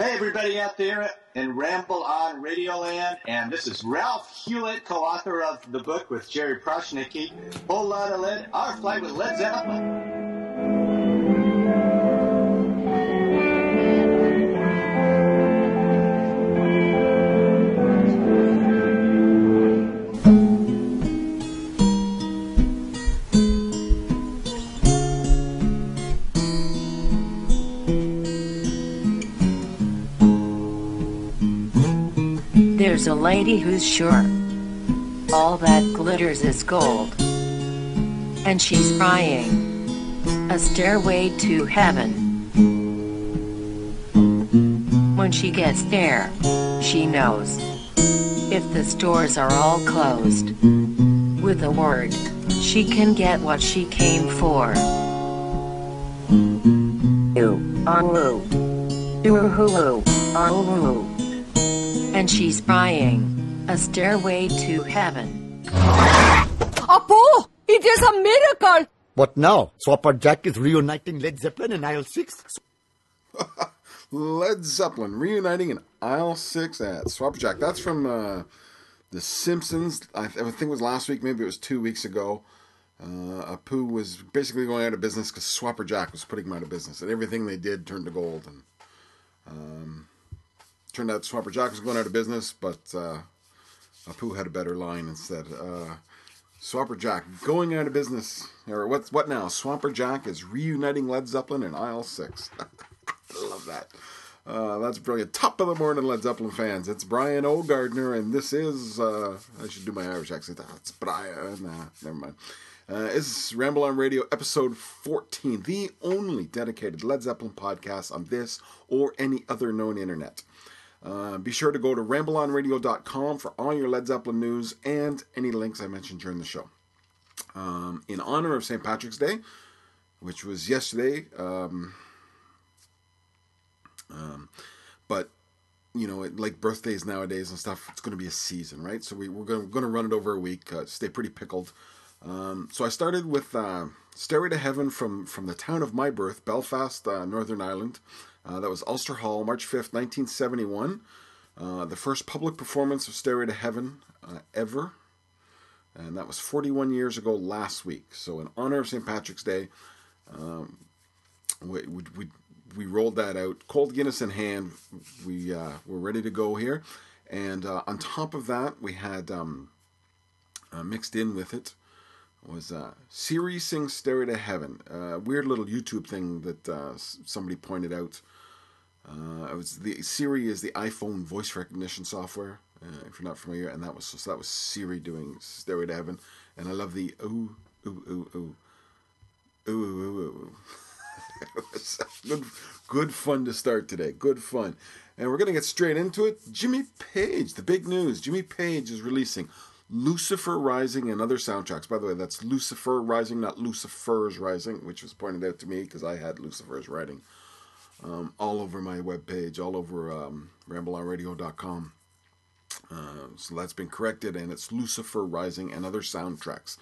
Hey, everybody out there in Ramble on Radioland, and this is Ralph Hulett, co-author of the book with Jerry Prochnicky, Whole Lot of Lead, Our Flight with Led Zeppelin. Lady who's sure all that glitters is gold. And she's crying a stairway to heaven. When she gets there, she knows if the stores are all closed. With a word, she can get what she came for. Ooh, on woo. Ooh, hoo, and she's crying a stairway to heaven. Apu, it is a miracle. What now? Swapper Jack is reuniting Led Zeppelin in aisle 6? Led Zeppelin reuniting in aisle 6 at Swapper Jack. That's from uh, The Simpsons. I, th- I think it was last week, maybe it was two weeks ago. Uh, Apu was basically going out of business because Swapper Jack was putting him out of business, and everything they did turned to gold. And um, turned out Swapper Jack was going out of business, but uh, Apu had a better line instead. Uh, Swapper Jack going out of business, or what's what now? Swapper Jack is reuniting Led Zeppelin in aisle six. Love that. Uh, that's brilliant. Top of the morning, Led Zeppelin fans. It's Brian O. Gardner, and this is. Uh, I should do my Irish accent. It's Brian. Nah, never mind. Uh, is Ramble on Radio, episode 14, the only dedicated Led Zeppelin podcast on this or any other known internet. Uh, be sure to go to rambleonradio.com for all your Led Zeppelin news and any links I mentioned during the show. Um, in honor of St. Patrick's Day, which was yesterday, um, um, but you know, it, like birthdays nowadays and stuff, it's going to be a season, right? So we, we're going to run it over a week, uh, stay pretty pickled. Um, so I started with uh, Stairway to Heaven from, from the town of my birth, Belfast, uh, Northern Ireland. Uh, that was Ulster Hall, March 5th, 1971. Uh, the first public performance of Stairway to Heaven uh, ever. And that was 41 years ago last week. So, in honor of St. Patrick's Day, um, we, we, we, rolled that out. Cold Guinness in hand. We uh, were ready to go here. And uh, on top of that, we had um, uh, mixed in with it was uh, Siri sings Stairway to Heaven. A weird little YouTube thing that somebody pointed out. Uh, it was the Siri is the iPhone voice recognition software. Uh, if you're not familiar, and that was so that was Siri doing Stairway to Heaven, and I love the ooh ooh ooh ooh ooh ooh ooh. ooh. good, good fun to start today. Good fun, and we're gonna get straight into it. Jimmy Page, the big news. Jimmy Page is releasing Lucifer Rising and other soundtracks. By the way, that's Lucifer Rising, not Lucifer's Rising, which was pointed out to me because I had Lucifer's writing um, all over my webpage, all over um, rambleonradio.com. Uh, so that's been corrected, and it's Lucifer Rising and other soundtracks.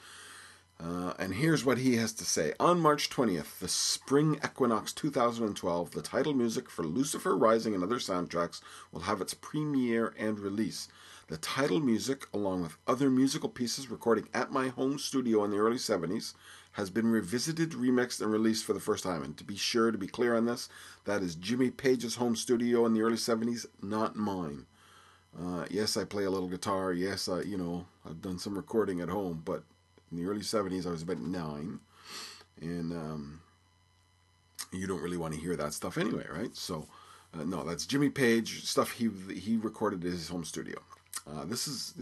Uh, and here's what he has to say. On March 20th, the spring equinox 2012, the title music for Lucifer Rising and other soundtracks will have its premiere and release. The title music, along with other musical pieces recording at my home studio in the early 70s, has been revisited, remixed, and released for the first time. And to be sure, to be clear on this, that is Jimmy Page's home studio in the early 70s, not mine. Uh, yes, I play a little guitar. Yes, I, you know, I've done some recording at home, but in the early 70s, I was about nine. And um, you don't really want to hear that stuff anyway, right? So, uh, no, that's Jimmy Page stuff he he recorded at his home studio. Uh, this is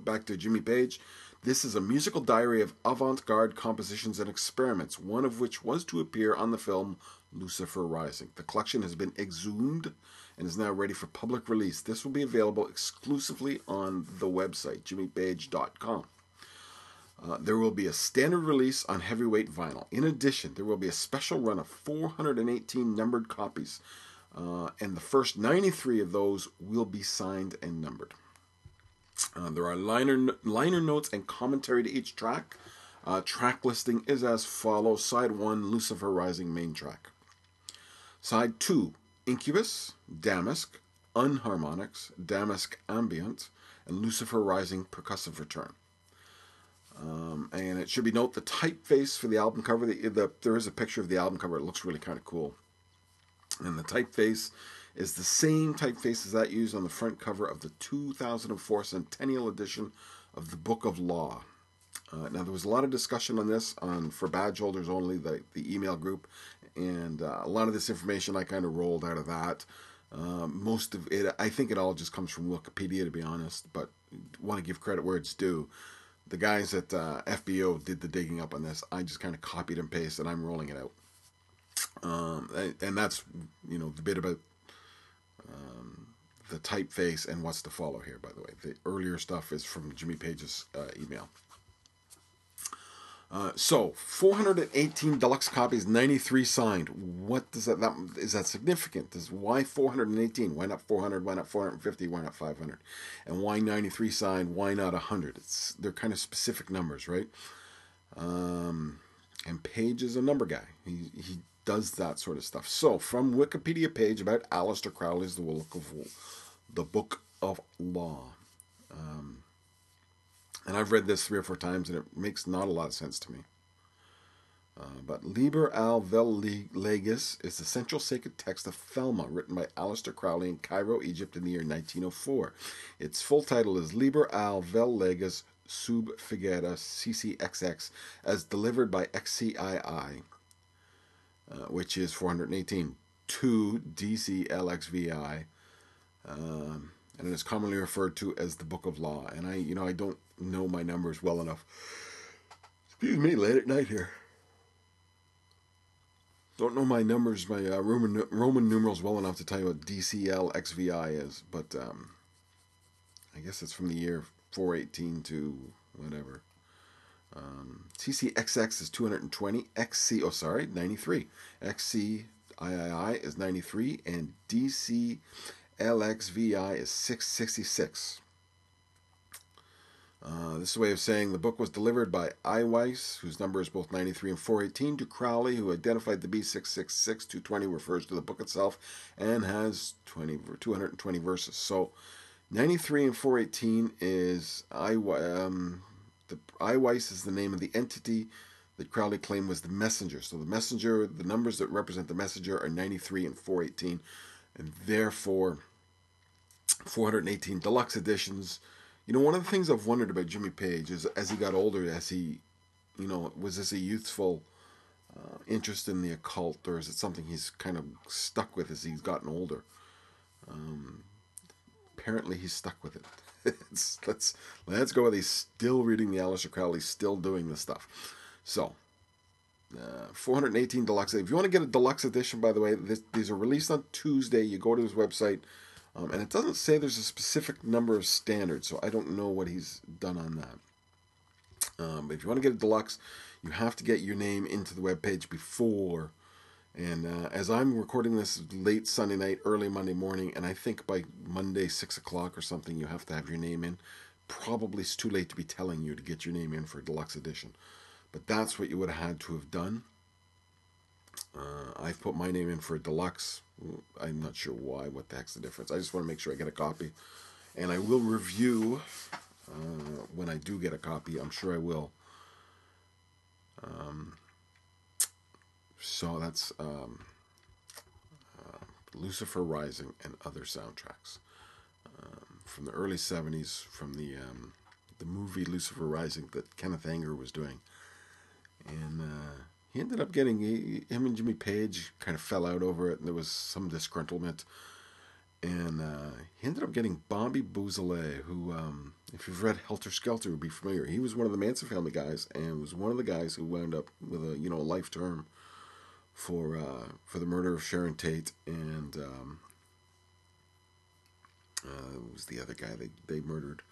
back to Jimmy Page. This is a musical diary of avant garde compositions and experiments, one of which was to appear on the film Lucifer Rising. The collection has been exhumed and is now ready for public release. This will be available exclusively on the website, jimmypage.com. Uh, there will be a standard release on heavyweight vinyl. In addition, there will be a special run of 418 numbered copies, uh, and the first 93 of those will be signed and numbered. Uh, there are liner liner notes and commentary to each track. Uh, track listing is as follows: Side one, Lucifer Rising main track. Side two, Incubus, Damask, Unharmonics, Damask Ambient, and Lucifer Rising Percussive Return. Um, and it should be note the typeface for the album cover. The, the, there is a picture of the album cover. It looks really kind of cool. And the typeface is the same typeface as that used on the front cover of the 2004 Centennial edition of the Book of Law. Uh, now there was a lot of discussion on this on for badge holders only, the the email group, and uh, a lot of this information I kind of rolled out of that. Um, most of it, I think it all just comes from Wikipedia, to be honest. But want to give credit where it's due. The guys at uh, FBO did the digging up on this. I just kind of copied and pasted. and I'm rolling it out. Um, and that's you know the bit about um, the typeface and what's to follow here. By the way, the earlier stuff is from Jimmy Page's uh, email. Uh, so 418 deluxe copies, 93 signed. What does that, that is that significant? Does why 418? Why not 400? Why not 450? Why not 500? And why 93 signed? Why not 100? It's they're kind of specific numbers, right? Um, and Page is a number guy. He he does that sort of stuff. So from Wikipedia page about Aleister Crowley's The Book of the Book of Law. Um, and I've read this three or four times, and it makes not a lot of sense to me. Uh, but Liber al Vel Legis is the central sacred text of Thelema, written by Aleister Crowley in Cairo, Egypt, in the year 1904. Its full title is Liber al Vel Legis sub Figura CCXX, as delivered by XCII, uh, which is 418, to DCLXVI. Um, and it is commonly referred to as the Book of Law. And I, you know, I don't know my numbers well enough. Excuse me, late at night here. Don't know my numbers, my uh, Roman Roman numerals well enough to tell you what DCL XVI is, but um, I guess it's from the year 418 to whatever. Um, CCXX is 220. XC, oh sorry, 93. XCIII is 93, and DC LXVI is 666. Uh, this is a way of saying the book was delivered by Aiwass, whose number is both 93 and 418, to Crowley, who identified the B666. 220 refers to the book itself and has 20, 220 verses. So 93 and 418 is Aiwass, um, the is the name of the entity that Crowley claimed was the messenger. So the messenger, the numbers that represent the messenger are 93 and 418, and therefore 418 deluxe editions. You know, one of the things I've wondered about Jimmy Page is as he got older, as he, you know, was this a youthful uh, interest in the occult, or is it something he's kind of stuck with as he's gotten older? Um, apparently, he's stuck with it. let's let's go with he's still reading the Aleister Crowley, still doing this stuff. So, uh, 418 deluxe. If you want to get a deluxe edition, by the way, this, these are released on Tuesday. You go to his website. Um, and it doesn't say there's a specific number of standards, so I don't know what he's done on that. Um, but if you want to get a deluxe, you have to get your name into the web page before. And uh, as I'm recording this late Sunday night, early Monday morning, and I think by Monday six o'clock or something, you have to have your name in. Probably it's too late to be telling you to get your name in for a deluxe edition, but that's what you would have had to have done. Uh, I've put my name in for a deluxe I'm not sure why. What the heck's the difference? I just want to make sure I get a copy, and I will review uh, when I do get a copy. I'm sure I will. Um, so that's um, uh, Lucifer Rising and other soundtracks um, from the early '70s, from the um, the movie Lucifer Rising that Kenneth Anger was doing, and. Uh, he ended up getting he, him and Jimmy Page kind of fell out over it, and there was some disgruntlement. And uh, he ended up getting Bobby Beausoleil, who, um, if you've read Helter Skelter, would be familiar. He was one of the Manson family guys, and was one of the guys who wound up with a you know a life term for uh, for the murder of Sharon Tate, and um, uh, was the other guy they they murdered.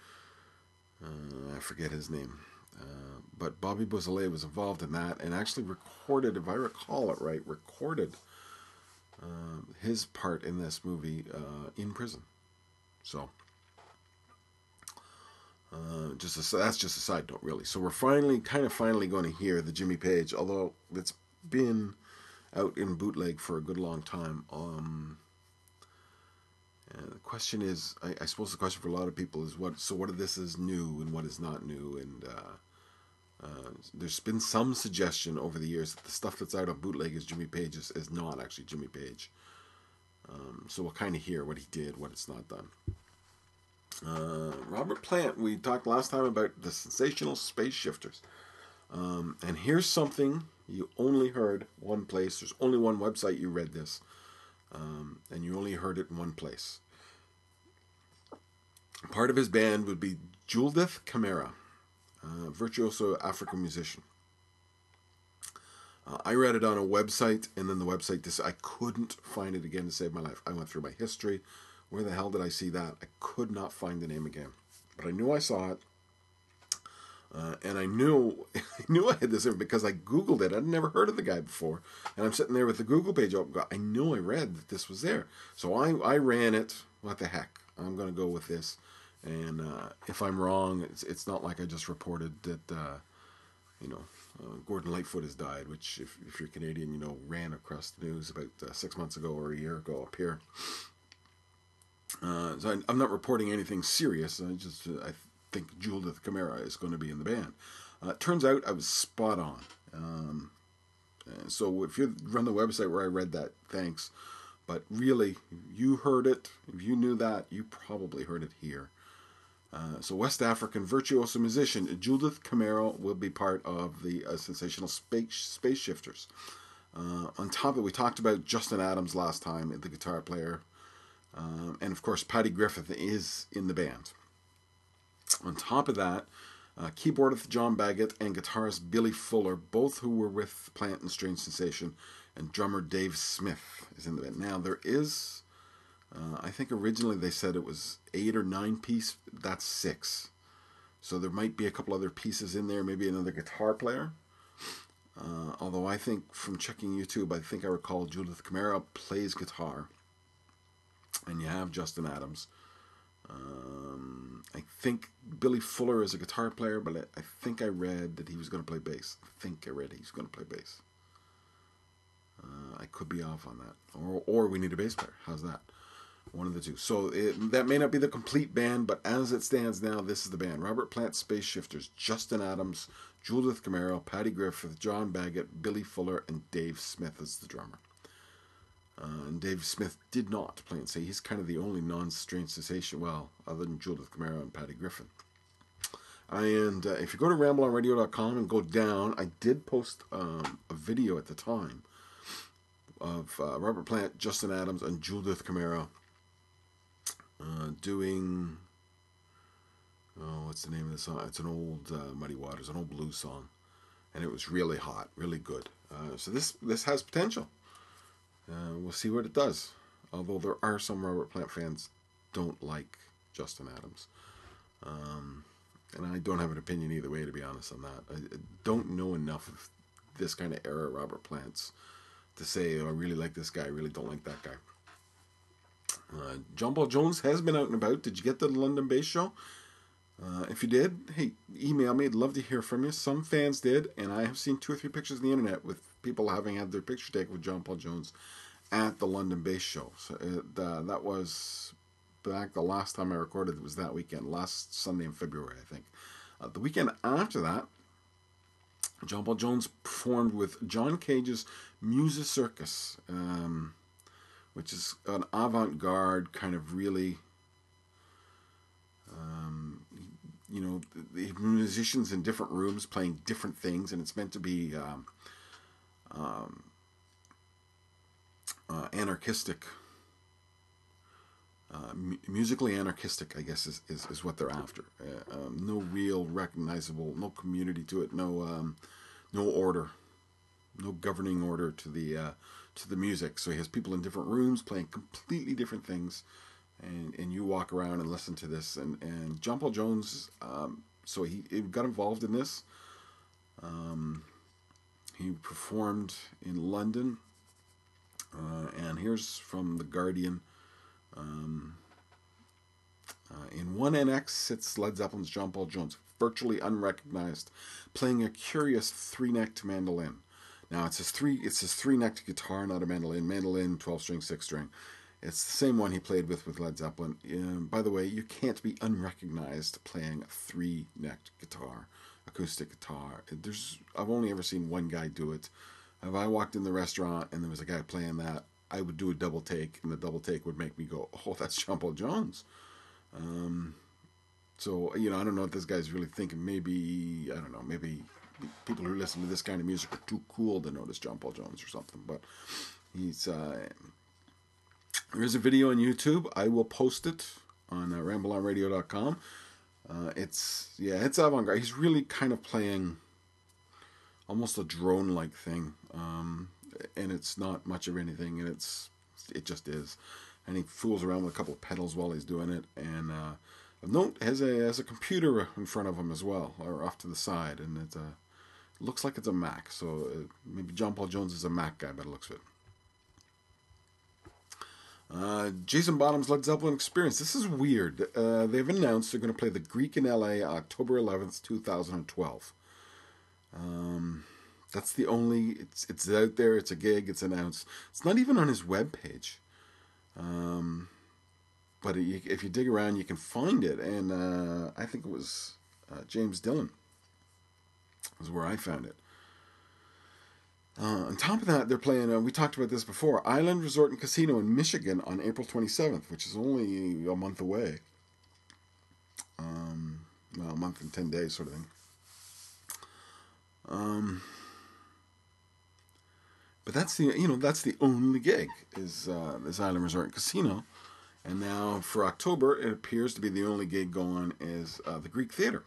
Uh, I forget his name. Uh, but Bobby Beausoleil was involved in that and actually recorded, if I recall it right, recorded uh, his part in this movie uh, in prison. So, uh, just a, that's just a side note, really. So we're finally, kind of finally going to hear the Jimmy Page, although it's been out in bootleg for a good long time. Um, the question is, I, I, suppose the question for a lot of people is what. So what of this is new and what is not new, and uh, uh, there's been some suggestion over the years that the stuff that's out of bootleg is Jimmy Page is, is not actually Jimmy Page. Um, so we'll kind of hear what he did, what it's not done. Uh, Robert Plant, we talked last time about the sensational space shifters. Um, and here's something you only heard one place. There's only one website you read this, um, and you only heard it in one place. Part of his band would be Juldeh Camara, virtuoso African musician. Uh, I read it on a website, and then the website this I couldn't find it again to save my life. I went through my history. Where the hell did I see that? I could not find the name again, but I knew I saw it, uh, and I knew I knew I had this because I googled it. I'd never heard of the guy before, and I'm sitting there with the Google page open. I knew I read that this was there, so I I ran it. What the heck? I'm going to go with this, and uh, if I'm wrong, it's it's not like I just reported that. Uh, you know, uh, Gordon Lightfoot has died, which, if, if you're Canadian, you know, ran across the news about uh, six months ago or a year ago up here. Uh, so I, am not reporting anything serious. I just I think Juldeh Camara is going to be in the band. Uh, turns out I was spot on. Um, so if you run the website where I read that, thanks. But really, you heard it. If you knew that, you probably heard it here. Uh, so West African virtuoso musician Judith Camara will be part of the uh, sensational space, space shifters. Uh, on top of it, we talked about Justin Adams last time, the guitar player, um, and of course Patty Griffith is in the band. On top of that, uh, keyboardist John Baggott and guitarist Billy Fuller, both who were with Plant and Strange Sensation, and drummer Dave Smith is in the band. Now there is uh, I think originally they said it was eight or nine piece. That's six. So there might be a couple other pieces in there, maybe another guitar player. Uh, although I think from checking YouTube, I think I recall Juldeh Camara plays guitar. And you have Justin Adams. Um, I think Billy Fuller is a guitar player, but I, I think I read that he was going to play bass. I think I read he's going to play bass. Uh, I could be off on that. Or, or we need a bass player. How's that? One of the two. So it, that may not be the complete band, but as it stands now, this is the band. Robert Plant, Space Shifters, Justin Adams, Juldeh Camara, Patty Griffith, John Baggott, Billy Fuller, and Dave Smith as the drummer. Uh, and Dave Smith did not play and say he's kind of the only non-strange sensation, well, other than Juldeh Camara and Patty Griffin. And uh, if you go to rambleonradio.com and go down, I did post um, a video at the time of uh, Robert Plant, Justin Adams, and Juldeh Camara uh, doing oh, what's the name of the song? It's an old uh, Muddy Waters, an old blues song, and it was really hot, really good. So this this has potential. Uh, we'll see what it does. Although there are some Robert Plant fans don't like Justin Adams, um, and I don't have an opinion either way. To be honest on that, I, don't know enough of this kind of era Robert Plant's to say oh, I really like this guy, I really don't like that guy. Uh, John Paul Jones has been out and about. Did you get the London Bass show? Uh, if you did, hey, email me. I'd love to hear from you. Some fans did, and I have seen two or three pictures on the internet with people having had their picture taken with John Paul Jones at the London Bass show. So it, uh, that was back the last time I recorded. It was that weekend, last Sunday in February, I think. Uh, the weekend after that, John Paul Jones performed with John Cage's Musicircus. Um, which is an avant-garde kind of really um, you know the musicians in different rooms playing different things and it's meant to be um, um, uh, anarchistic uh, musically anarchistic I guess is, is, is what they're after uh, um, no real recognizable no community to it no um, no order no governing order to the uh, to the music. So he has people in different rooms playing completely different things, and and you walk around and listen to this. And and John Paul Jones, um, so he, he, got involved in this. Um, he performed in London, uh, and here's from the Guardian. Um, uh, in one NX sits Led Zeppelin's John Paul Jones, virtually unrecognized, playing a curious three-necked mandolin. Now it's his three it's his three necked guitar, not a mandolin. Mandolin, twelve string, six string. It's the same one he played with with Led Zeppelin. Um, by the way, you can't be unrecognized playing a three-necked guitar, acoustic guitar. There's I've only ever seen one guy do it. If I walked in the restaurant and there was a guy playing that, I would do a double take, and the double take would make me go, "Oh, that's John Paul Jones." Um, so you know, I don't know what this guy's really thinking. Maybe I don't know. Maybe people who listen to this kind of music are too cool to notice John Paul Jones or something. But he's uh, there's a video on YouTube. I will post it on uh, rambleonradio.com. Uh, it's yeah, it's avant-garde. He's really kind of playing almost a drone-like thing, um, and it's not much of anything, and it's it just is. And he fools around with a couple of pedals while he's doing it, and uh, note has a has a computer in front of him as well, or off to the side, and it uh, looks like it's a Mac. So uh, maybe John Paul Jones is a Mac guy by the looks of it. Uh, Jason Bonham's Led Zeppelin Experience. This is weird. Uh, they've announced they're going to play the Greek in LA October 11th, 2012. Um, that's the only. It's it's out there. It's a gig. It's announced. It's not even on his webpage. Um, but if you dig around, you can find it. And uh, I think it was uh, James Dillon was where I found it. Uh, on top of that, they're playing. Uh, we talked about this before. Island Resort and Casino in Michigan on April 27th, which is only a month away. Um, well, a month and ten days, sort of thing. Um, but that's the you know that's the only gig is uh, this Island Resort and Casino, and now for October it appears to be the only gig going is uh, the Greek Theater.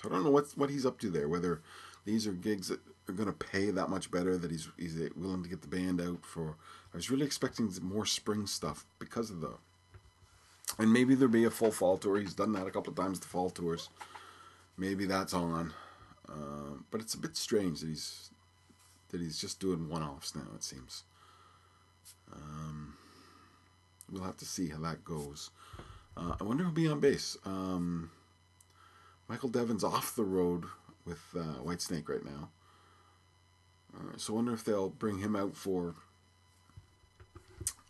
So I don't know what what he's up to there. Whether these are gigs that going to pay that much better that he's he's willing to get the band out for. I was really expecting more spring stuff because of the. And maybe there'll be a full fall tour. He's done that a couple of times. The fall tours, maybe that's on. Uh, but it's a bit strange that he's that he's just doing one-offs now. It seems. Um, we'll have to see how that goes. Uh, I wonder who'll be on bass. Um, Michael Devin's off the road with uh, Whitesnake right now. Uh, so I wonder if they'll bring him out for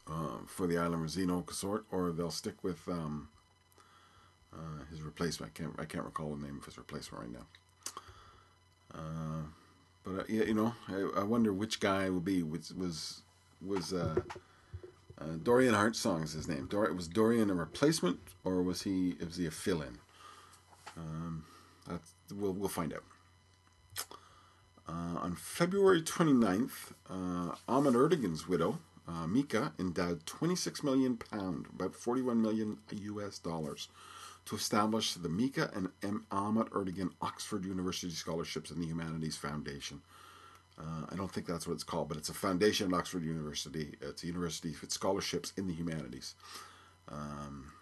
uh, for the Island Rosino consort, or they'll stick with um, uh, his replacement. I can't I can't recall the name of his replacement right now. Uh, but uh, yeah, you know, I, I, wonder which guy will be. Which was was uh, Dorian Heartsong is his name. Dor- was Dorian a replacement, or was he was he a fill-in? Um, that's, we'll we'll find out. Uh, on February 29th, uh, Ahmet Ertegun's widow, uh, Mica, endowed 26 million pound, about 41 million US dollars, to establish the Mica and M. Ahmet Ertegun Oxford University Scholarships in the Humanities Foundation. Uh, I don't think that's what it's called, but it's a foundation at Oxford University. It's a university for scholarships in the humanities. Um,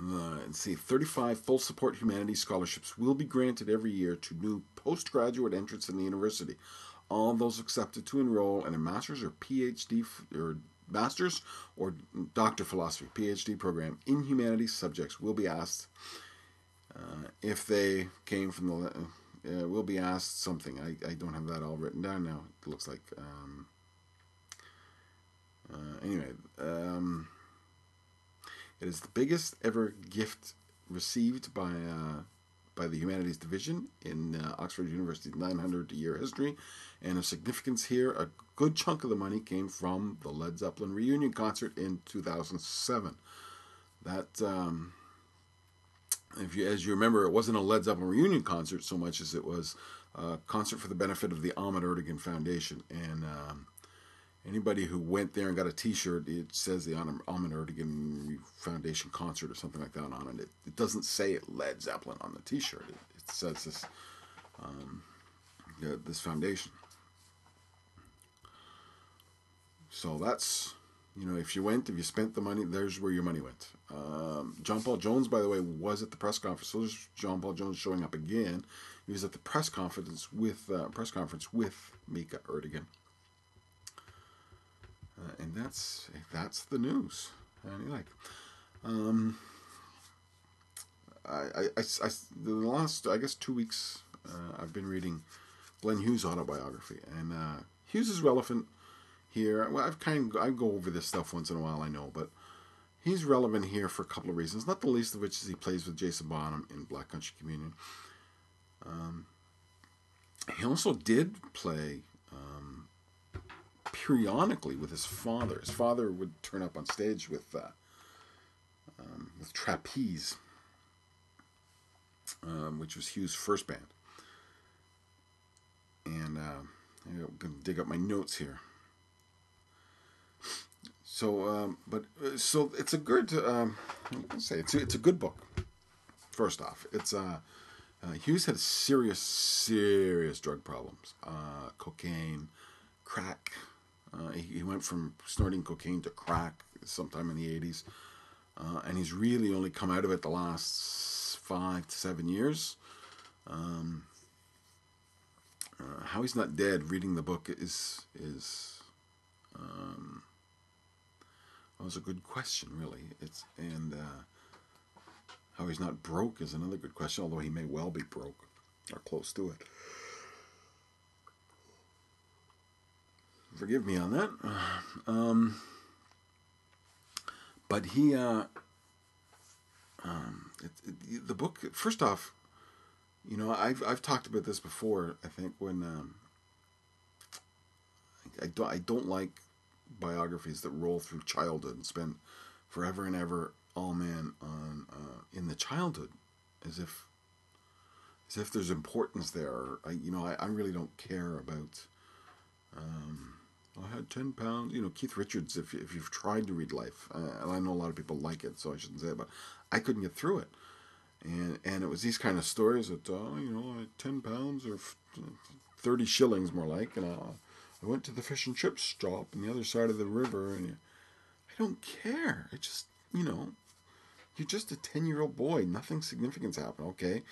uh, and see, 35 full support humanities scholarships will be granted every year to new postgraduate entrants in the university. All those accepted to enroll in a master's or PhD or master's or doctor philosophy PhD program in humanities subjects will be asked uh, if they came from the. Uh, will be asked something. I, I don't have that all written down now. It looks like. Um, uh, anyway. Um, it is the biggest ever gift received by uh, by the Humanities Division in uh, Oxford University's 900 year history. And of significance here, a good chunk of the money came from the Led Zeppelin reunion concert in 2007. That, um, if you, as you remember, it wasn't a Led Zeppelin reunion concert so much as it was a concert for the benefit of the Ahmet Ertegun Foundation. And um, Anybody who went there and got a T-shirt, it says the Ahmet Ertegun Foundation concert or something like that on it. It, it doesn't say it Led Zeppelin on the T-shirt. It, it says this um, this foundation. So that's you know if you went, if you spent the money, there's where your money went. Um, John Paul Jones, by the way, was at the press conference. So there's John Paul Jones showing up again. He was at the press conference with uh, press conference with Mica Ertegun. Uh, and that's that's the news. And like, um, I, I, I, I, the last I guess two weeks uh, I've been reading Glenn Hughes' autobiography, and uh, Hughes is relevant here. Well, I've kind of, I go over this stuff once in a while, I know, but he's relevant here for a couple of reasons. Not the least of which is he plays with Jason Bonham in Black Country Communion. Um, he also did play um, periodically with his father. His father would turn up on stage with uh, um, with Trapeze, um, which was Hughes' first band. And uh, I'm to dig up my notes here. So, um, but uh, so it's a good. Um, say it's a, it's a good book. First off, it's uh, uh, Hughes had serious, serious drug problems. Uh, cocaine, crack. Uh, he, he, went from snorting cocaine to crack sometime in the eighties, uh, and he's really only come out of it the last five to seven years. Um, uh, how he's not dead. Reading the book is is. Um, that was a good question, really. It's and uh, how he's not broke is another good question, although he may well be broke or close to it. Forgive me on that. Um, but he, uh, um, it, it, the book. First off, you know, I've I've talked about this before. I think when um, I don't I don't like biographies that roll through childhood and spend forever and ever all man on uh, in the childhood as if as if there's importance there. I you know I, I really don't care about. Um, I had ten pounds. You know Keith Richards. If if you've tried to read life, uh, and I know a lot of people like it, so I shouldn't say it, but I couldn't get through it. And and it was these kind of stories that uh, you know I had ten pounds or thirty shillings more like, and. Uh, I went to the fish and chips shop on the other side of the river, and I don't care. I just, you know, you're just a 10 year old boy. Nothing significant's happened, okay?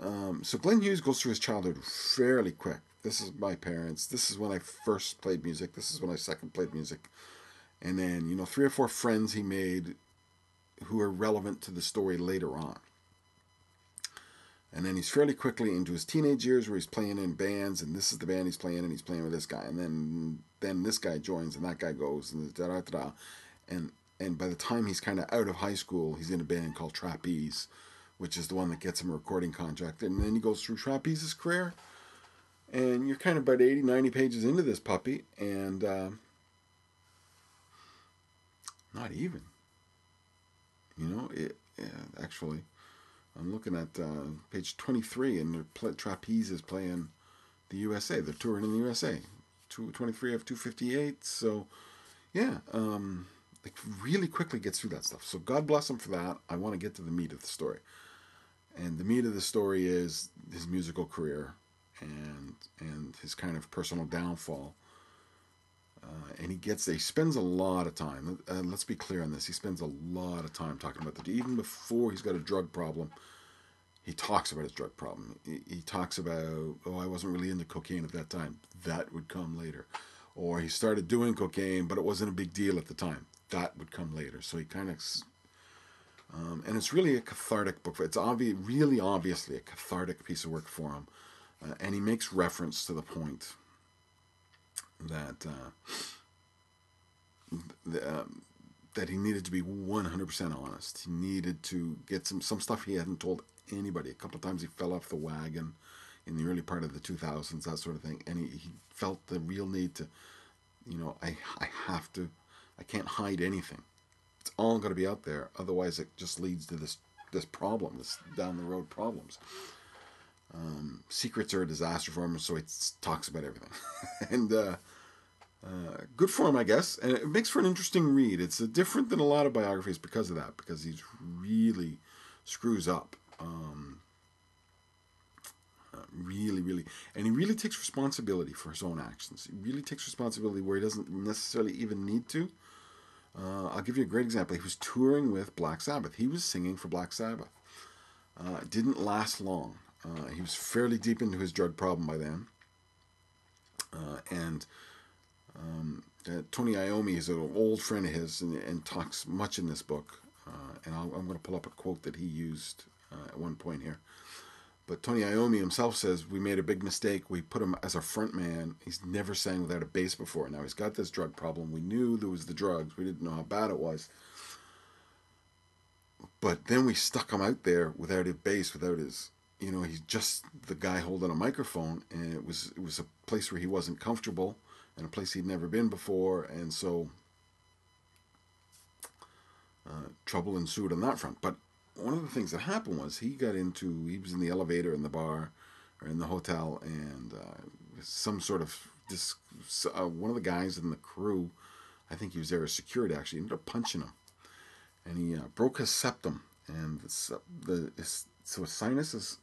Um, so Glenn Hughes goes through his childhood fairly quick. This is my parents. This is when I first played music. This is when I second played music. And then, you know, three or four friends he made who are relevant to the story later on. And then he's fairly quickly into his teenage years where he's playing in bands, and this is the band he's playing, and he's playing with this guy, and then then this guy joins, and that guy goes, and da da da, and and by the time he's kind of out of high school, he's in a band called Trapeze, which is the one that gets him a recording contract, and then he goes through Trapeze's career, and you're kind of about 80, 90 pages into this puppy, and uh, not even, you know, it yeah, actually I'm looking at uh, page 23, and the Trapeze is playing the USA. They're touring in the USA. 23 of 258. So, yeah, um, like really quickly gets through that stuff. So God bless him for that. I want to get to the meat of the story, and the meat of the story is his musical career and and his kind of personal downfall. Uh, and he gets he spends a lot of time. Uh, let's be clear on this. He spends a lot of time talking about that. Even before he's got a drug problem, he talks about his drug problem. He, he talks about, oh, I wasn't really into cocaine at that time. That would come later. Or he started doing cocaine, but it wasn't a big deal at the time. That would come later. So he kind of, um, and it's really a cathartic book. It's obvi- really obviously a cathartic piece of work for him. Uh, and he makes reference to the point that uh, the, um, that he needed to be 100% honest. He needed to get some some stuff he hadn't told anybody. A couple of times he fell off the wagon in the early part of the 2000s, that sort of thing, and he, he felt the real need to, you know, I I have to, I can't hide anything. It's all got to be out there, otherwise it just leads to this this problem, this down the road problems. Um, secrets are a disaster for him, so he talks about everything. and uh, uh, good for him, I guess. And it makes for an interesting read. It's different than a lot of biographies because of that, because he's really screws up. Um, uh, really, really, and he really takes responsibility for his own actions. He really takes responsibility where he doesn't necessarily even need to. Uh, I'll give you a great example. He was touring with Black Sabbath. He was singing for Black Sabbath. Uh, it didn't last long. Uh, he was fairly deep into his drug problem by then. Uh, and um, uh, Tony Iommi is an old friend of his and, and talks much in this book. Uh, and i am going to pull up a quote that he used uh, at one point here. But Tony Iommi himself says we made a big mistake. We put him as a front man. He's never sang without a bass before. Now he's got this drug problem. We knew there was the drugs. We didn't know how bad it was. But then we stuck him out there without a bass, without his, you know, he's just the guy holding a microphone, and it was it was a place where he wasn't comfortable, and a place he'd never been before, and so uh, trouble ensued on that front. But one of the things that happened was he got into he was in the elevator in the bar or in the hotel, and uh, some sort of this uh, one of the guys in the crew, I think he was there as security actually, ended up punching him and he uh, broke his septum, and the, the so his sinuses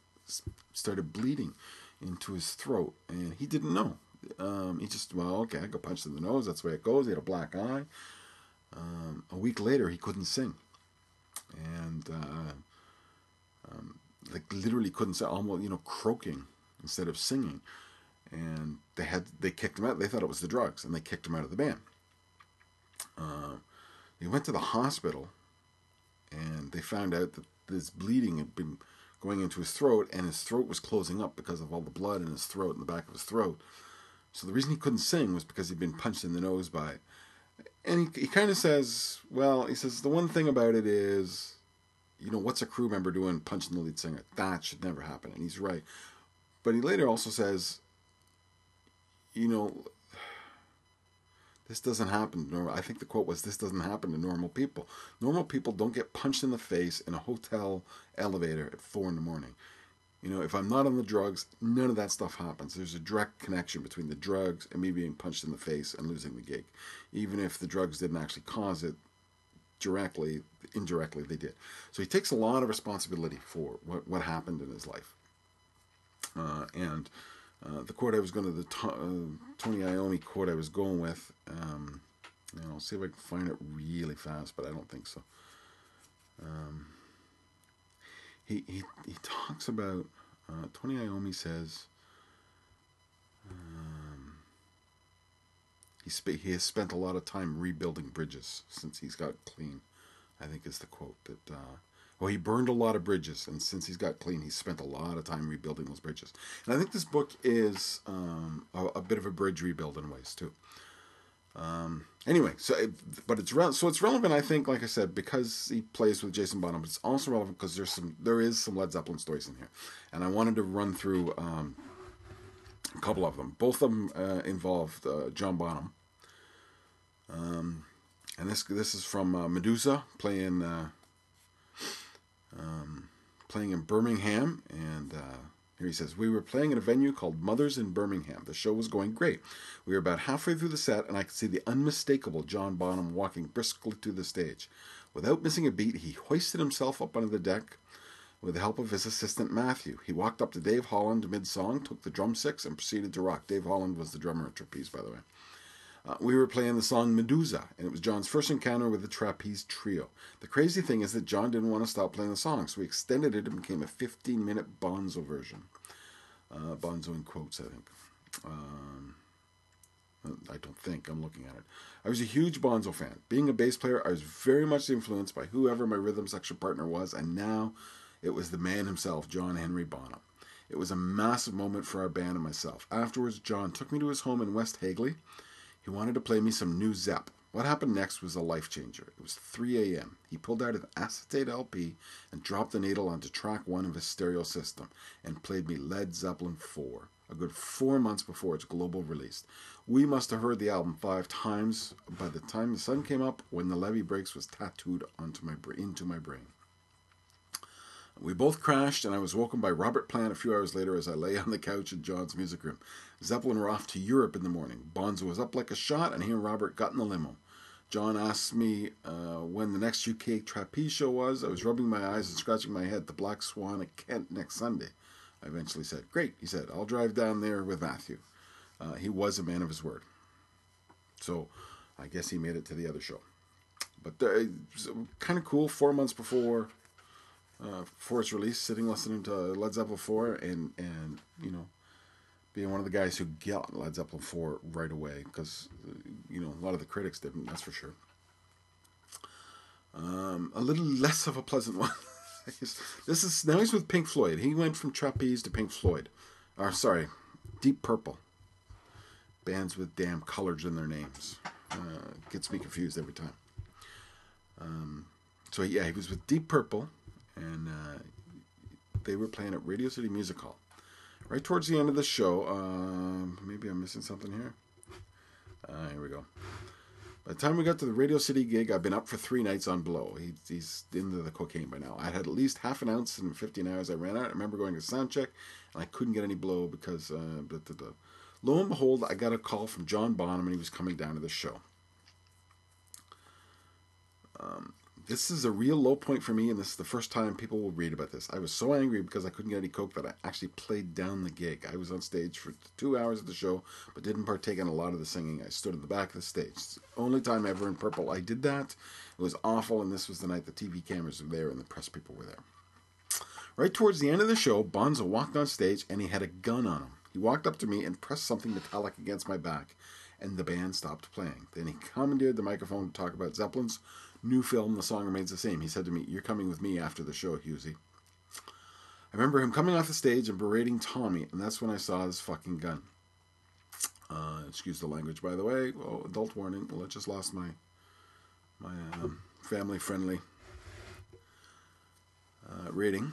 started bleeding into his throat, and he didn't know. Um, he just well, okay, I got punched in the nose. That's the way it goes. He had a black eye. Um, a week later, he couldn't sing, and uh, um, like literally couldn't sing, almost you know croaking instead of singing. And they had they kicked him out. They thought it was the drugs, and they kicked him out of the band. Uh, he went to the hospital and they found out that this bleeding had been going into his throat, and his throat was closing up because of all the blood in his throat, in the back of his throat. So the reason he couldn't sing was because he'd been punched in the nose by. And he, he kind of says, well, he says, the one thing about it is, you know, what's a crew member doing punching the lead singer? That should never happen. And he's right. But he later also says, you know, this doesn't happen. to Normal. I think the quote was, "This doesn't happen to normal people. Normal people don't get punched in the face in a hotel elevator at four in the morning. You know, if I'm not on the drugs, none of that stuff happens. There's a direct connection between the drugs and me being punched in the face and losing the gig, even if the drugs didn't actually cause it directly. Indirectly, they did. So he takes a lot of responsibility for what what happened in his life, uh, and uh, the quote I was going to, the uh, Tony Iommi quote I was going with, um, know, I'll see if I can find it really fast, but I don't think so. Um, he, he, he talks about, uh, Tony Iommi says, um, he, sp- he has spent a lot of time rebuilding bridges since he's got clean, I think is the quote that, uh, well, he burned a lot of bridges, and since he's got clean, he's spent a lot of time rebuilding those bridges. And I think this book is um, a, a, bit of a bridge rebuild in ways too. Um, anyway, so it, but it's re- so it's relevant, I think, like I said, because he plays with Jason Bonham. But it's also relevant because there's some there is some Led Zeppelin stories in here, and I wanted to run through um, a couple of them. Both of them uh, involved uh, John Bonham. Um, and this this is from uh, Medusa playing uh, um, playing in Birmingham. And uh, here he says, We were playing at a venue called Mothers in Birmingham. The show was going great. We were about halfway through the set, and I could see the unmistakable John Bonham walking briskly to the stage. Without missing a beat, he hoisted himself up onto the deck with the help of his assistant Matthew. He walked up to Dave Holland mid song, took the drumsticks, and proceeded to rock. Dave Holland was the drummer at Trapeze, by the way. Uh, we were playing the song Medusa, and it was John's first encounter with the trapeze trio. The crazy thing is that John didn't want to stop playing the song, so we extended it and became a 15 minute bonzo version. Uh, bonzo in quotes, I think. Um, I don't think, I'm looking at it. I was a huge Bonzo fan. Being a bass player, I was very much influenced by whoever my rhythm section partner was, and now it was the man himself, John Henry Bonham. It was a massive moment for our band and myself. Afterwards, John took me to his home in West Hagley he wanted to play me some new Zepp. What happened next was a life changer. It was 3 a.m. He pulled out an acetate LP and dropped the needle onto track one of his stereo system and played me Led Zeppelin 4, a good four months before its global release. We must have heard the album five times by the time the sun came up when the levee breaks was tattooed onto my into my brain. We both crashed, and I was woken by Robert Plant a few hours later as I lay on the couch in John's music room. Zeppelin were off to Europe in the morning. Bonzo was up like a shot, and he and Robert got in the limo. John asked me uh, when the next UK trapeze show was. I was rubbing my eyes and scratching my head. The Black Swan at Kent next Sunday. I eventually said, Great, he said, I'll drive down there with Matthew. Uh, he was a man of his word. So I guess he made it to the other show. But uh, kind of cool, four months before uh, for its release, sitting listening to Led Zeppelin 4 and, and you know, being one of the guys who got Led Zeppelin 4 right away because, you know, a lot of the critics didn't, that's for sure. Um, a little less of a pleasant one. this is now he's with Pink Floyd. He went from trapeze to Pink Floyd, or sorry, Deep Purple. Bands with damn colors in their names uh, gets me confused every time. Um, so yeah, he was with Deep Purple, and uh, they were playing at Radio City Music Hall. Right towards the end of the show, um, maybe I'm missing something here. Uh, here we go. By the time we got to the Radio City gig, I've been up for three nights on blow. He, he's into the cocaine by now. I had at least half an ounce in 15 hours. I ran out. I remember going to sound check, and I couldn't get any blow because, uh, but the, the, lo and behold, I got a call from John Bonham, and he was coming down to the show. Um, this is a real low point for me, and this is the first time people will read about this. I was so angry because I couldn't get any coke that I actually played down the gig. I was on stage for two hours of the show, but didn't partake in a lot of the singing. I stood at the back of the stage. It's the only time ever in Purple I did that. It was awful, and this was the night the TV cameras were there and the press people were there. Right towards the end of the show, Bonzo walked on stage and he had a gun on him. He walked up to me and pressed something metallic against my back, and the band stopped playing. Then he commandeered the microphone to talk about Zeppelin's new film, the song remains the same. He said to me, You're coming with me after the show, Husey. I remember him coming off the stage and berating Tommy, and that's when I saw his fucking gun. Uh, excuse the language, by the way. Oh, adult warning. Well, I just lost my my um, family friendly uh, rating.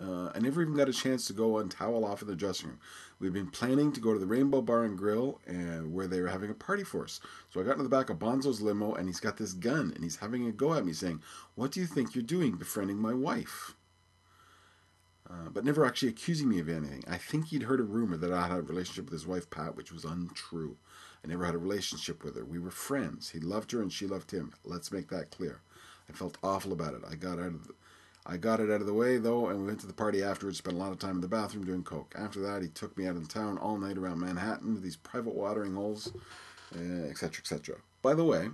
Uh, I never even got a chance to go and towel off in the dressing room. We'd been planning to go to the Rainbow Bar and Grill, and where they were having a party for us. So I got in the back of Bonzo's limo, and he's got this gun, and he's having a go at me, saying, "What do you think you're doing, befriending my wife?" Uh, but never actually accusing me of anything. I think he'd heard a rumor that I had a relationship with his wife Pat, which was untrue. I never had a relationship with her. We were friends. He loved her, and she loved him. Let's make that clear. I felt awful about it. I got out of the I got it out of the way though, and we went to the party afterwards. Spent a lot of time in the bathroom doing coke. After that, he took me out in town all night around Manhattan to these private watering holes, etc., uh, etc. By the way,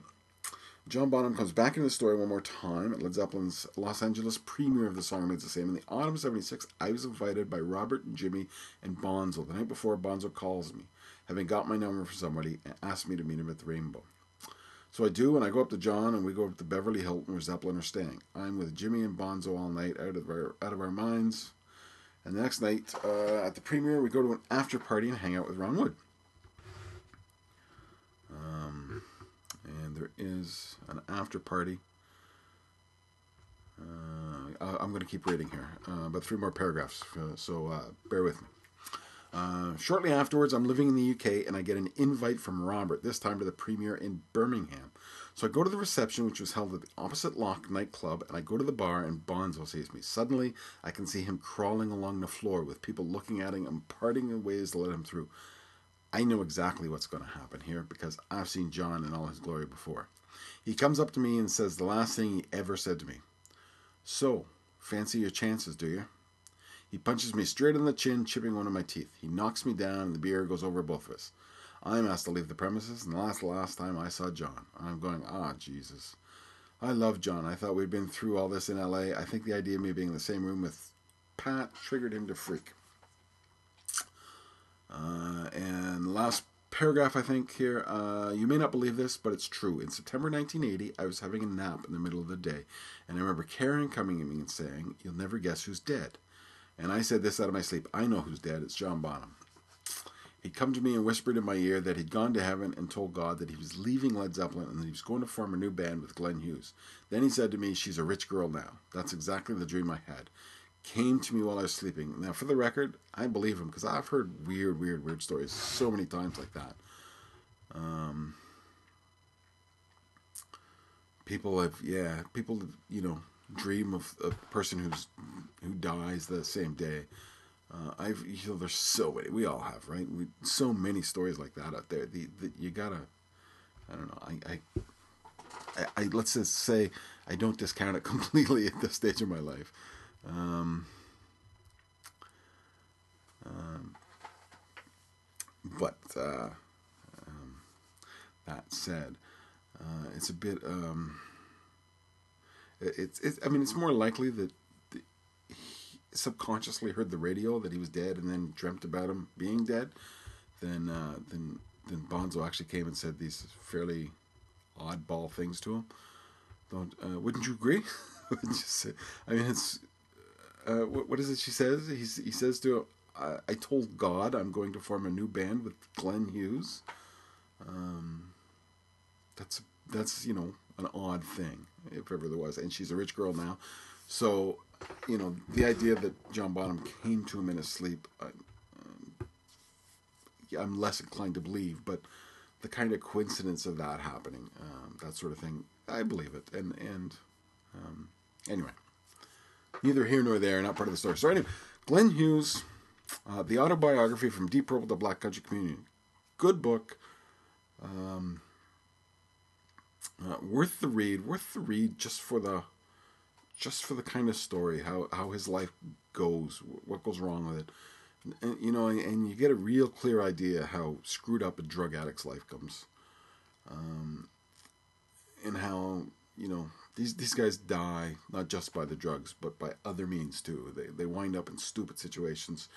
John Bonham comes back into the story one more time at Led Zeppelin's Los Angeles premiere of the song remains the same. In the autumn of '76, I was invited by Robert and Jimmy and Bonzo. The night before, Bonzo calls me, having got my number from somebody, and asked me to meet him at the Rainbow. So I do, and I go up to John, and we go up to Beverly Hilton, where Zeppelin are staying. I'm with Jimmy and Bonzo all night, out of our out of our minds. And the next night, uh, at the premiere, we go to an after party and hang out with Ron Wood. Um, and there is an after party. Uh, I'm going to keep reading here, uh, but three more paragraphs, uh, so uh, bear with me. Uh, shortly afterwards, I'm living in the UK and I get an invite from Robert, this time to the premiere in Birmingham. So I go to the reception, which was held at the opposite lock nightclub, and I go to the bar, and Bonzo sees me. Suddenly, I can see him crawling along the floor with people looking at him and parting in ways to let him through. I know exactly what's going to happen here because I've seen John in all his glory before. He comes up to me and says the last thing he ever said to me So, fancy your chances, do you? He punches me straight in the chin, chipping one of my teeth. He knocks me down, and the beer goes over both of us. I'm asked to leave the premises, and that's the last time I saw John. I'm going, ah, Jesus. I love John. I thought we'd been through all this in LA. I think the idea of me being in the same room with Pat triggered him to freak. Uh, and last paragraph, I think, here. Uh, you may not believe this, but it's true. In September 1980, I was having a nap in the middle of the day, and I remember Karen coming at me and saying, You'll never guess who's dead. And I said this out of my sleep. I know who's dead. It's John Bonham. He'd come to me and whispered in my ear that he'd gone to heaven and told God that he was leaving Led Zeppelin and that he was going to form a new band with Glenn Hughes. Then he said to me, She's a rich girl now. That's exactly the dream I had. Came to me while I was sleeping. Now, for the record, I believe him because I've heard weird, weird, weird stories so many times like that. Um, people have, yeah, people, you know, dream of a person who's who dies the same day. Uh, I've you know there's so many we all have right we, so many stories like that out there. The, the you gotta I don't know I, I I, I let's just say I don't discount it completely at this stage of my life. Um, um, but uh, um, that said, uh, it's a bit. Um, it's, it's I mean, it's more likely that he subconsciously heard the radio that he was dead and then dreamt about him being dead than uh, than than Bonzo actually came and said these fairly oddball things to him. Don't uh, wouldn't you agree? I mean, it's uh, what, what is it she says? He's, he says to, I, I told God I'm going to form a new band with Glenn Hughes. Um, that's that's you know an odd thing if ever there was, and she's a rich girl now. So, you know, the idea that John Bonham came to him in his sleep, I, um, yeah, I'm less inclined to believe, but the kind of coincidence of that happening, um, that sort of thing, I believe it. And and um, anyway, neither here nor there, not part of the story. So anyway, Glenn Hughes, uh, the autobiography from Deep Purple to Black Country Communion, good book. Um, uh, worth the read, worth the read just for the just for the kind of story, how how his life goes, what goes wrong with it, and, and, you know, and you get a real clear idea how screwed up a drug addict's life comes, um, and how you know these these guys die not just by the drugs, but by other means too. They they wind up in stupid situations.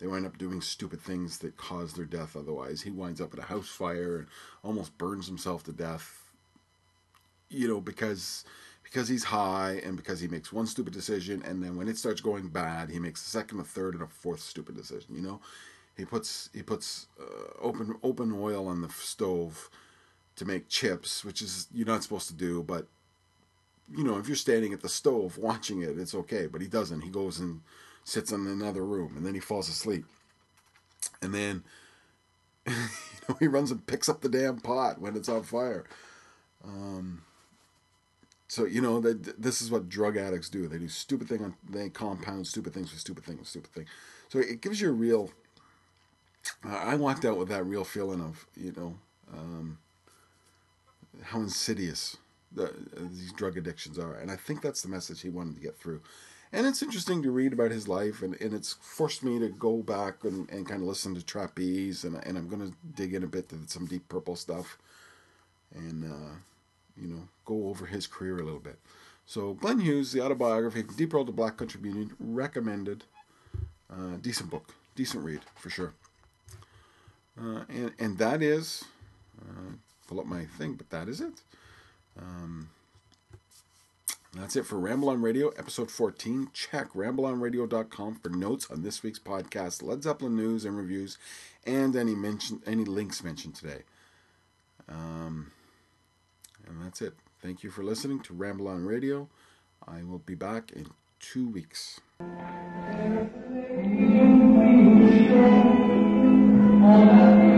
They wind up doing stupid things that cause their death. Otherwise, he winds up in a house fire and almost burns himself to death. You know, because because he's high and because he makes one stupid decision, and then when it starts going bad, he makes a second, a third, and a fourth stupid decision. You know, he puts he puts uh, open open oil on the stove to make chips, which is you're not supposed to do, but you know, if you're standing at the stove watching it, it's okay. But he doesn't. He goes and sits in another room, and then he falls asleep. And then, you know, he runs and picks up the damn pot when it's on fire. Um, so you know that this is what drug addicts do. They do stupid thing on they compound stupid things with stupid things with stupid things. So it gives you a real. Uh, I walked out with that real feeling of you know um, how insidious the, these drug addictions are, and I think that's the message he wanted to get through. And it's interesting to read about his life, and, and it's forced me to go back and, and kind of listen to Trapeze, and, and I'm going to dig in a bit to some Deep Purple stuff, and uh, you know go over his career a little bit. So Glenn Hughes, the autobiography, Deep Purple to Black Country Communion, recommended. Uh, decent book, decent read for sure. Uh, and and that is, uh, pull up my thing, but that is it. Um, that's it for Ramble on Radio, episode 14. Check rambleonradio.com for notes on this week's podcast, Led Zeppelin news and reviews, and any mention any links mentioned today. Um, and that's it. Thank you for listening to Ramble on Radio. I will be back in two weeks. Ooh, on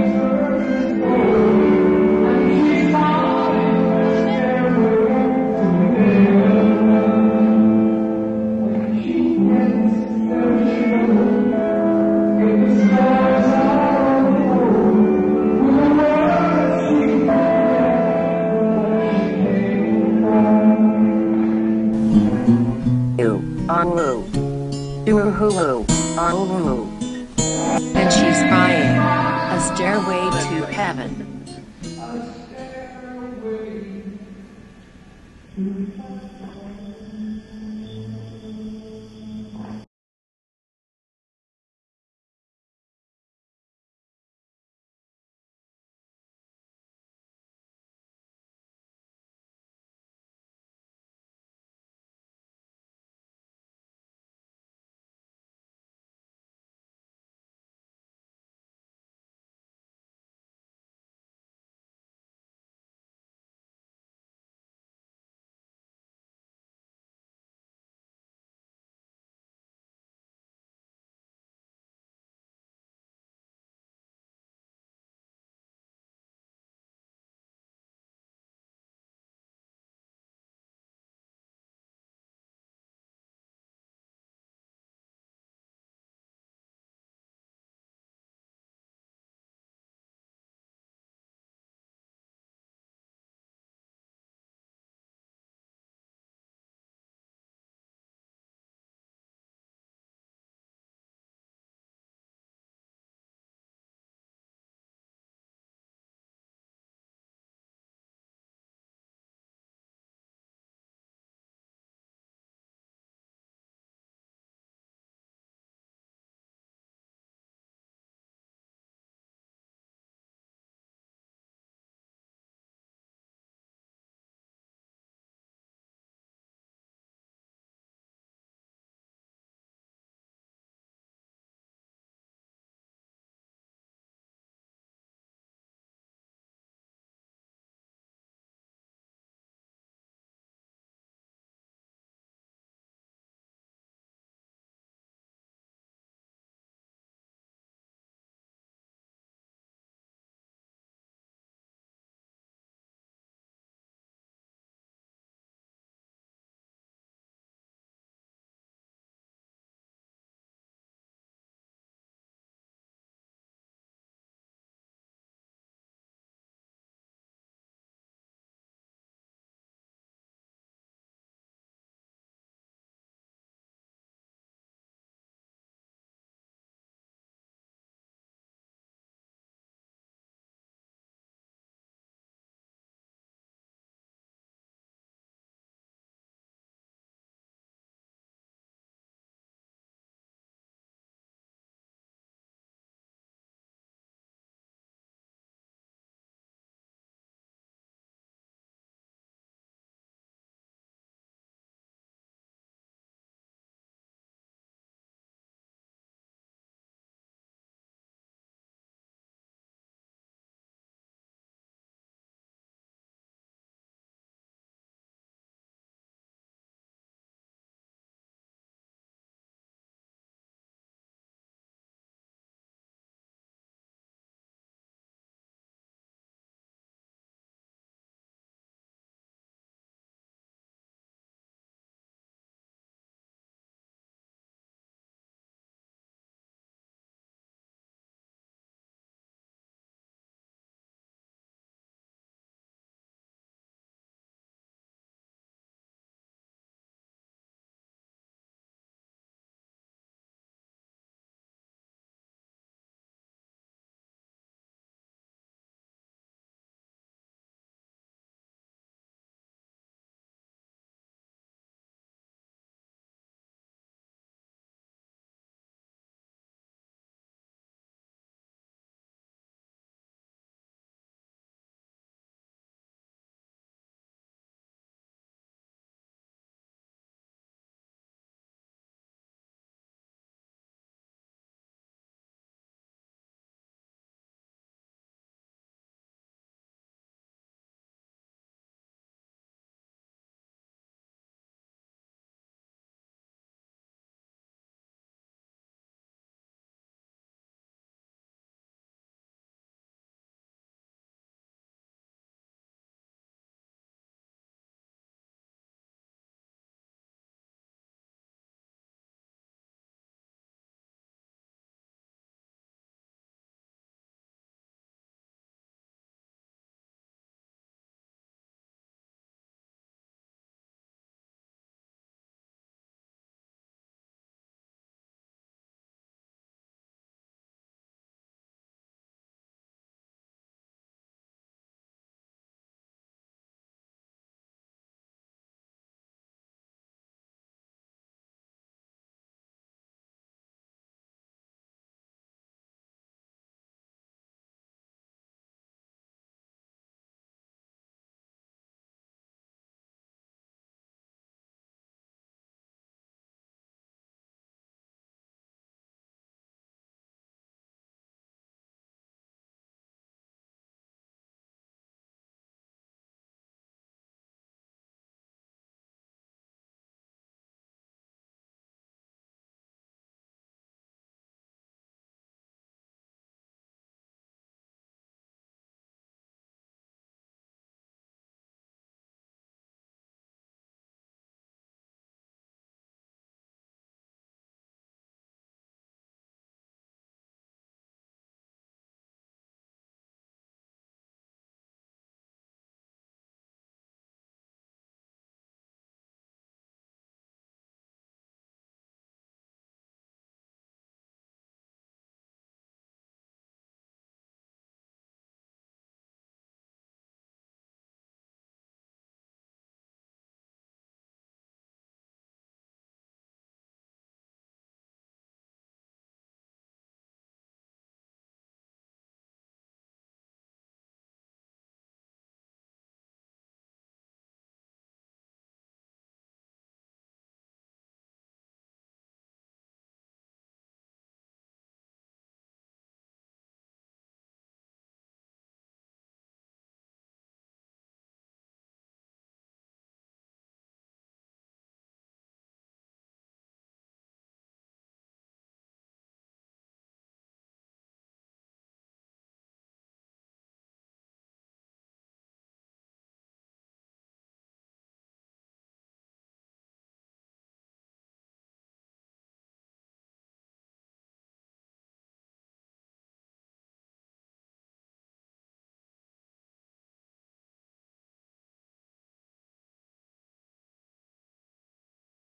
Ooh hoo on. And she's heaven. A stairway to heaven.